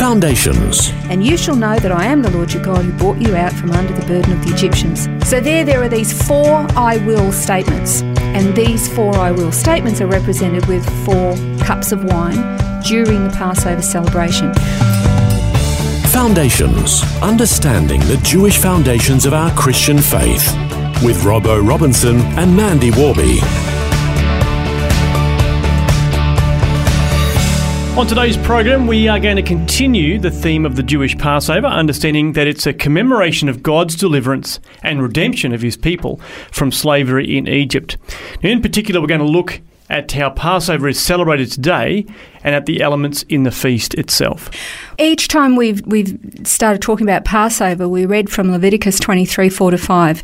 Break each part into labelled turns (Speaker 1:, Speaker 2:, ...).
Speaker 1: Foundations.
Speaker 2: And you shall know that I am the Lord your God who brought you out from under the burden of the Egyptians. So there, there are these four I will statements. And these four I will statements are represented with four cups of wine during the Passover celebration.
Speaker 1: Foundations. Understanding the Jewish foundations of our Christian faith. With Robbo Robinson and Mandy Warby.
Speaker 3: On today's program, we are going to continue the theme of the Jewish Passover, understanding that it's a commemoration of God's deliverance and redemption of his people from slavery in Egypt. In particular, we're going to look at how Passover is celebrated today and at the elements in the feast itself.
Speaker 2: Each time we've we've started talking about Passover, we read from Leviticus 23, 4 to 5,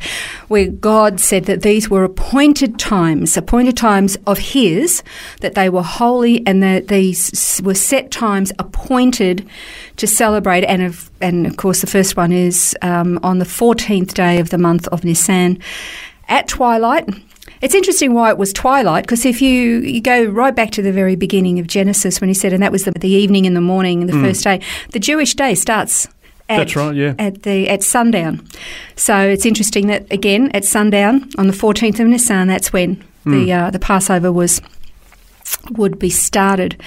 Speaker 2: where God said that these were appointed times, appointed times of His, that they were holy and that these were set times appointed to celebrate. And of, and of course, the first one is um, on the 14th day of the month of Nisan at twilight it's interesting why it was twilight, because if you, you go right back to the very beginning of Genesis when he said, and that was the, the evening and the morning and the mm. first day, the Jewish day starts at,
Speaker 3: That's right, yeah.
Speaker 2: At the at sundown. So it's interesting that again at sundown on the 14th of Nisan, that's when mm. the uh, the Passover was would be started.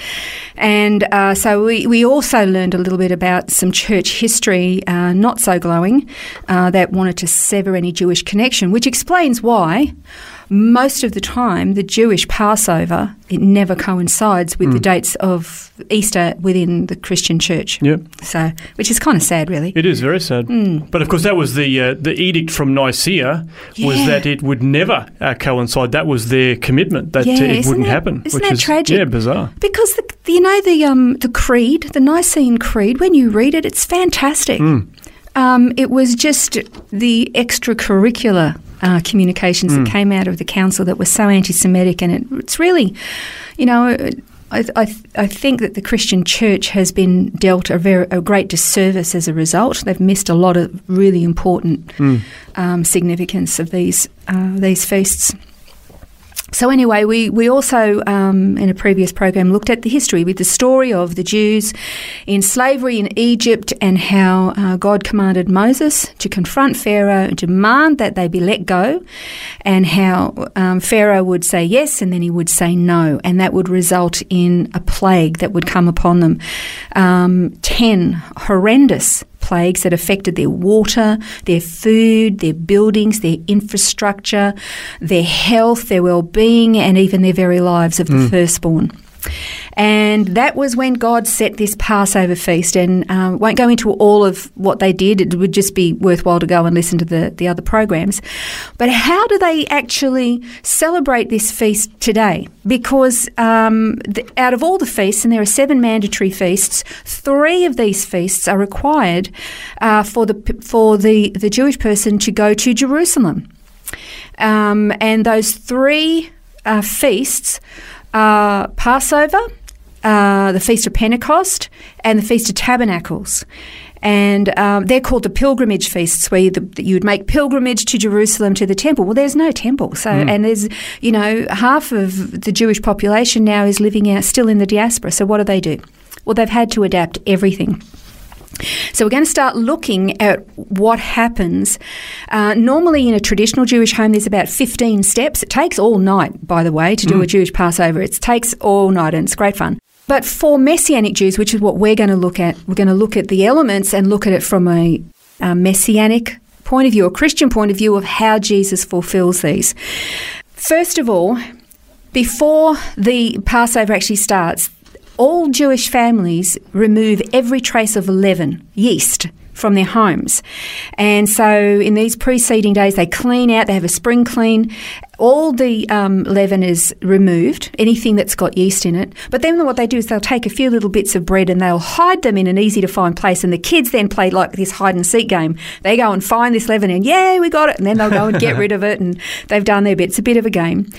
Speaker 2: And uh, so we, we also learned a little bit about some church history, uh, not so glowing, uh, that wanted to sever any Jewish connection, which explains why most of the time, the Jewish Passover, it never coincides with mm. the dates of Easter within the Christian church.
Speaker 3: Yep.
Speaker 2: So, which is kind of sad, really.
Speaker 3: It is very sad. Mm. But of course, that was the uh, the edict from Nicaea yeah. was that it would never uh, coincide. That was their commitment that
Speaker 2: yeah,
Speaker 3: it wouldn't
Speaker 2: that,
Speaker 3: happen.
Speaker 2: Isn't
Speaker 3: which
Speaker 2: that
Speaker 3: is,
Speaker 2: tragic?
Speaker 3: Yeah, bizarre.
Speaker 2: Because the, you know the um the creed, the Nicene Creed. When you read it, it's fantastic. Mm. Um, it was just the extracurricular uh, communications mm. that came out of the council that were so anti-Semitic, and it, it's really, you know. I, I, I, think that the Christian church has been dealt a, very, a great disservice as a result. They've missed a lot of really important mm. um, significance of these uh, these feasts. So anyway, we, we also, um, in a previous program, looked at the history with the story of the Jews in slavery in Egypt and how uh, God commanded Moses to confront Pharaoh and demand that they be let go, and how um, Pharaoh would say yes and then he would say no, and that would result in a plague that would come upon them. Um, ten horrendous plagues that affected their water, their food, their buildings, their infrastructure, their health, their well-being, and even their very lives of the mm. firstborn. And that was when God set this Passover feast. And um, won't go into all of what they did. It would just be worthwhile to go and listen to the, the other programs. But how do they actually celebrate this feast today? Because um, the, out of all the feasts, and there are seven mandatory feasts, three of these feasts are required uh, for the for the, the Jewish person to go to Jerusalem. Um, and those three uh, feasts are Passover, uh, the Feast of Pentecost, and the Feast of Tabernacles. And um, they're called the pilgrimage feasts, where you, the, you, would make pilgrimage to Jerusalem to the temple. Well, there's no temple, so mm. and there's you know half of the Jewish population now is living out still in the diaspora. So what do they do? Well, they've had to adapt everything. So we're going to start looking at what happens. Uh, normally, in a traditional Jewish home, there's about 15 steps. It takes all night, by the way, to do mm. a Jewish Passover. It takes all night, and it's great fun. But for Messianic Jews, which is what we're going to look at, we're going to look at the elements and look at it from a, a Messianic point of view, a Christian point of view of how Jesus fulfills these. First of all, before the Passover actually starts, all Jewish families remove every trace of leaven, yeast, from their homes. And so in these preceding days, they clean out, they have a spring clean. All the um, leaven is removed, anything that's got yeast in it. But then what they do is they'll take a few little bits of bread and they'll hide them in an easy to find place. And the kids then play like this hide and seek game. They go and find this leaven and, yeah, we got it. And then they'll go and get rid of it and they've done their bit. It's a bit of a game.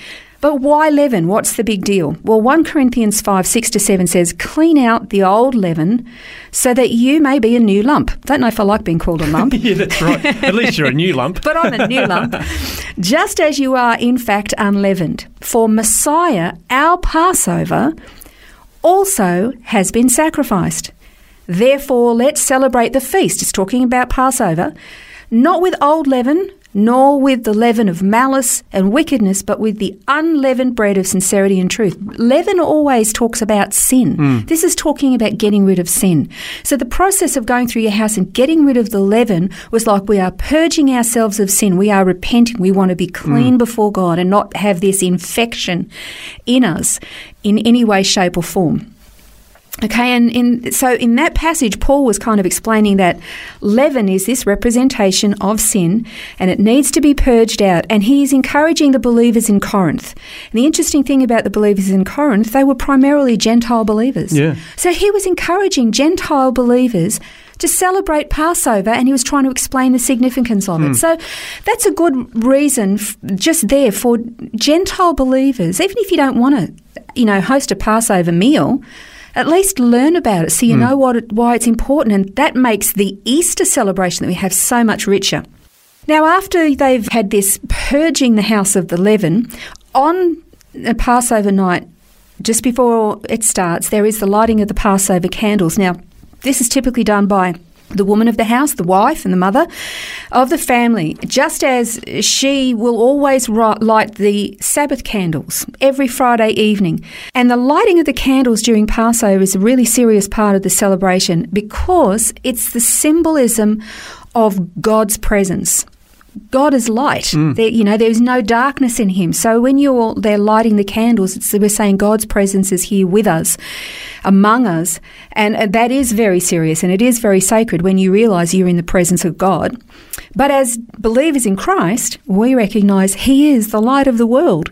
Speaker 2: But why leaven? What's the big deal? Well, 1 Corinthians 5 6 to 7 says, Clean out the old leaven so that you may be a new lump. Don't know if I like being called a lump.
Speaker 3: yeah, that's right. At least you're a new lump.
Speaker 2: but I'm a new lump. Just as you are, in fact, unleavened. For Messiah, our Passover, also has been sacrificed. Therefore, let's celebrate the feast. It's talking about Passover, not with old leaven, nor with the leaven of malice and wickedness, but with the unleavened bread of sincerity and truth. Leaven always talks about sin. Hmm. This is talking about getting rid of sin. So the process of going through your house and getting rid of the leaven was like we are purging ourselves of sin. We are repenting. We want to be hmm. clean before God and not have this infection in us in any way, shape, or form. Okay, and in, so in that passage, Paul was kind of explaining that leaven is this representation of sin and it needs to be purged out. And he's encouraging the believers in Corinth. And the interesting thing about the believers in Corinth, they were primarily Gentile believers.
Speaker 3: Yeah.
Speaker 2: So he was encouraging Gentile believers to celebrate Passover and he was trying to explain the significance of it. Hmm. So that's a good reason f- just there for Gentile believers, even if you don't want to, you know, host a Passover meal, at least learn about it so you hmm. know what it, why it's important and that makes the Easter celebration that we have so much richer. Now, after they've had this purging the house of the leaven, on a Passover night, just before it starts, there is the lighting of the Passover candles. Now, this is typically done by the woman of the house, the wife and the mother of the family, just as she will always light the Sabbath candles every Friday evening. And the lighting of the candles during Passover is a really serious part of the celebration because it's the symbolism of God's presence. God is light. Mm. There, you know, there's no darkness in Him. So when you're there lighting the candles, it's, we're saying God's presence is here with us, among us, and, and that is very serious and it is very sacred when you realise you're in the presence of God. But as believers in Christ, we recognise He is the light of the world,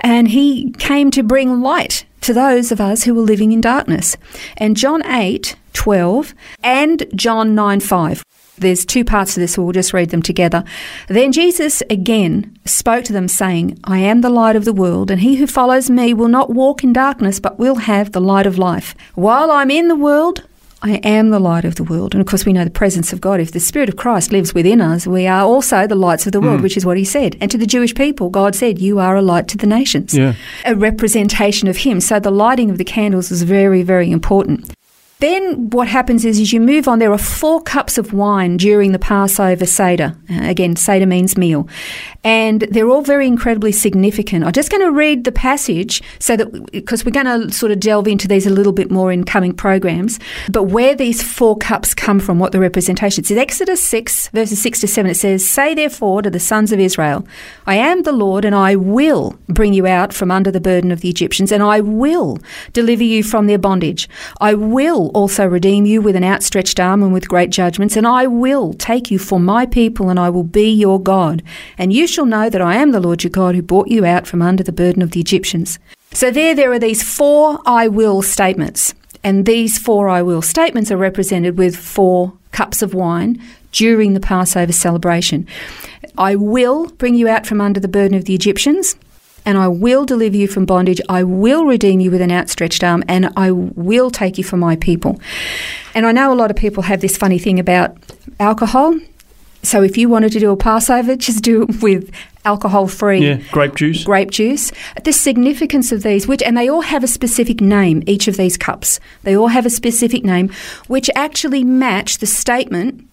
Speaker 2: and He came to bring light to those of us who were living in darkness. And John 8, 12 and John 9, 5. There's two parts to this, so we'll just read them together. Then Jesus again spoke to them, saying, I am the light of the world, and he who follows me will not walk in darkness, but will have the light of life. While I'm in the world, I am the light of the world. And of course, we know the presence of God. If the Spirit of Christ lives within us, we are also the lights of the world, hmm. which is what he said. And to the Jewish people, God said, You are a light to the nations.
Speaker 3: Yeah.
Speaker 2: A representation of him. So the lighting of the candles is very, very important. Then what happens is, as you move on, there are four cups of wine during the Passover Seder. Uh, again, Seder means meal. And they're all very incredibly significant. I'm just going to read the passage so that, because we're going to sort of delve into these a little bit more in coming programs, but where these four cups come from, what the representation is. In Exodus 6, verses 6 to 7, it says, Say therefore to the sons of Israel, I am the Lord, and I will bring you out from under the burden of the Egyptians, and I will deliver you from their bondage. I will also redeem you with an outstretched arm and with great judgments, and I will take you for my people, and I will be your God. And you shall know that I am the Lord your God who brought you out from under the burden of the Egyptians. So there, there are these four I will statements. And these four I will statements are represented with four cups of wine during the Passover celebration. I will bring you out from under the burden of the Egyptians and I will deliver you from bondage. I will redeem you with an outstretched arm, and I will take you for my people. And I know a lot of people have this funny thing about alcohol. So if you wanted to do a Passover, just do it with alcohol free
Speaker 3: Yeah, grape juice.
Speaker 2: grape juice. The significance of these, which and they all have a specific name. Each of these cups, they all have a specific name, which actually match the statement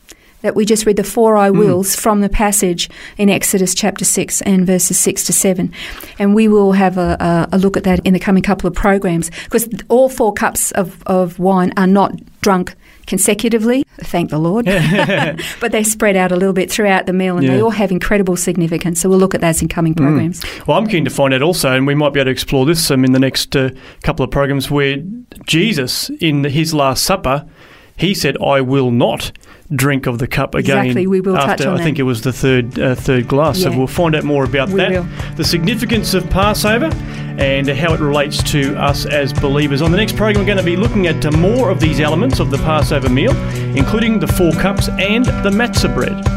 Speaker 2: that we just read the four I wills from the passage in Exodus chapter six and verses six to seven, and we will have a, a, a look at that in the coming couple of programs because all four cups of, of wine are not drunk consecutively. Thank the Lord, but they spread out a little bit throughout the meal, and they all have incredible significance. So we'll look at those in coming programs.
Speaker 3: Well, I'm keen to find out also, and we might be able to explore this um, in the next uh, couple of programs, where Jesus, in his Last Supper, he said, "I will not." Drink of the cup again.
Speaker 2: Exactly, we will
Speaker 3: after,
Speaker 2: touch on
Speaker 3: I
Speaker 2: that.
Speaker 3: think it was the third uh, third glass. So we'll find out more about
Speaker 2: We
Speaker 3: that,
Speaker 2: will.
Speaker 3: the significance of Passover, and how it relates to us as believers. On the next program, we're going to be looking at more of these elements of the Passover meal, including the four cups and the matzah bread.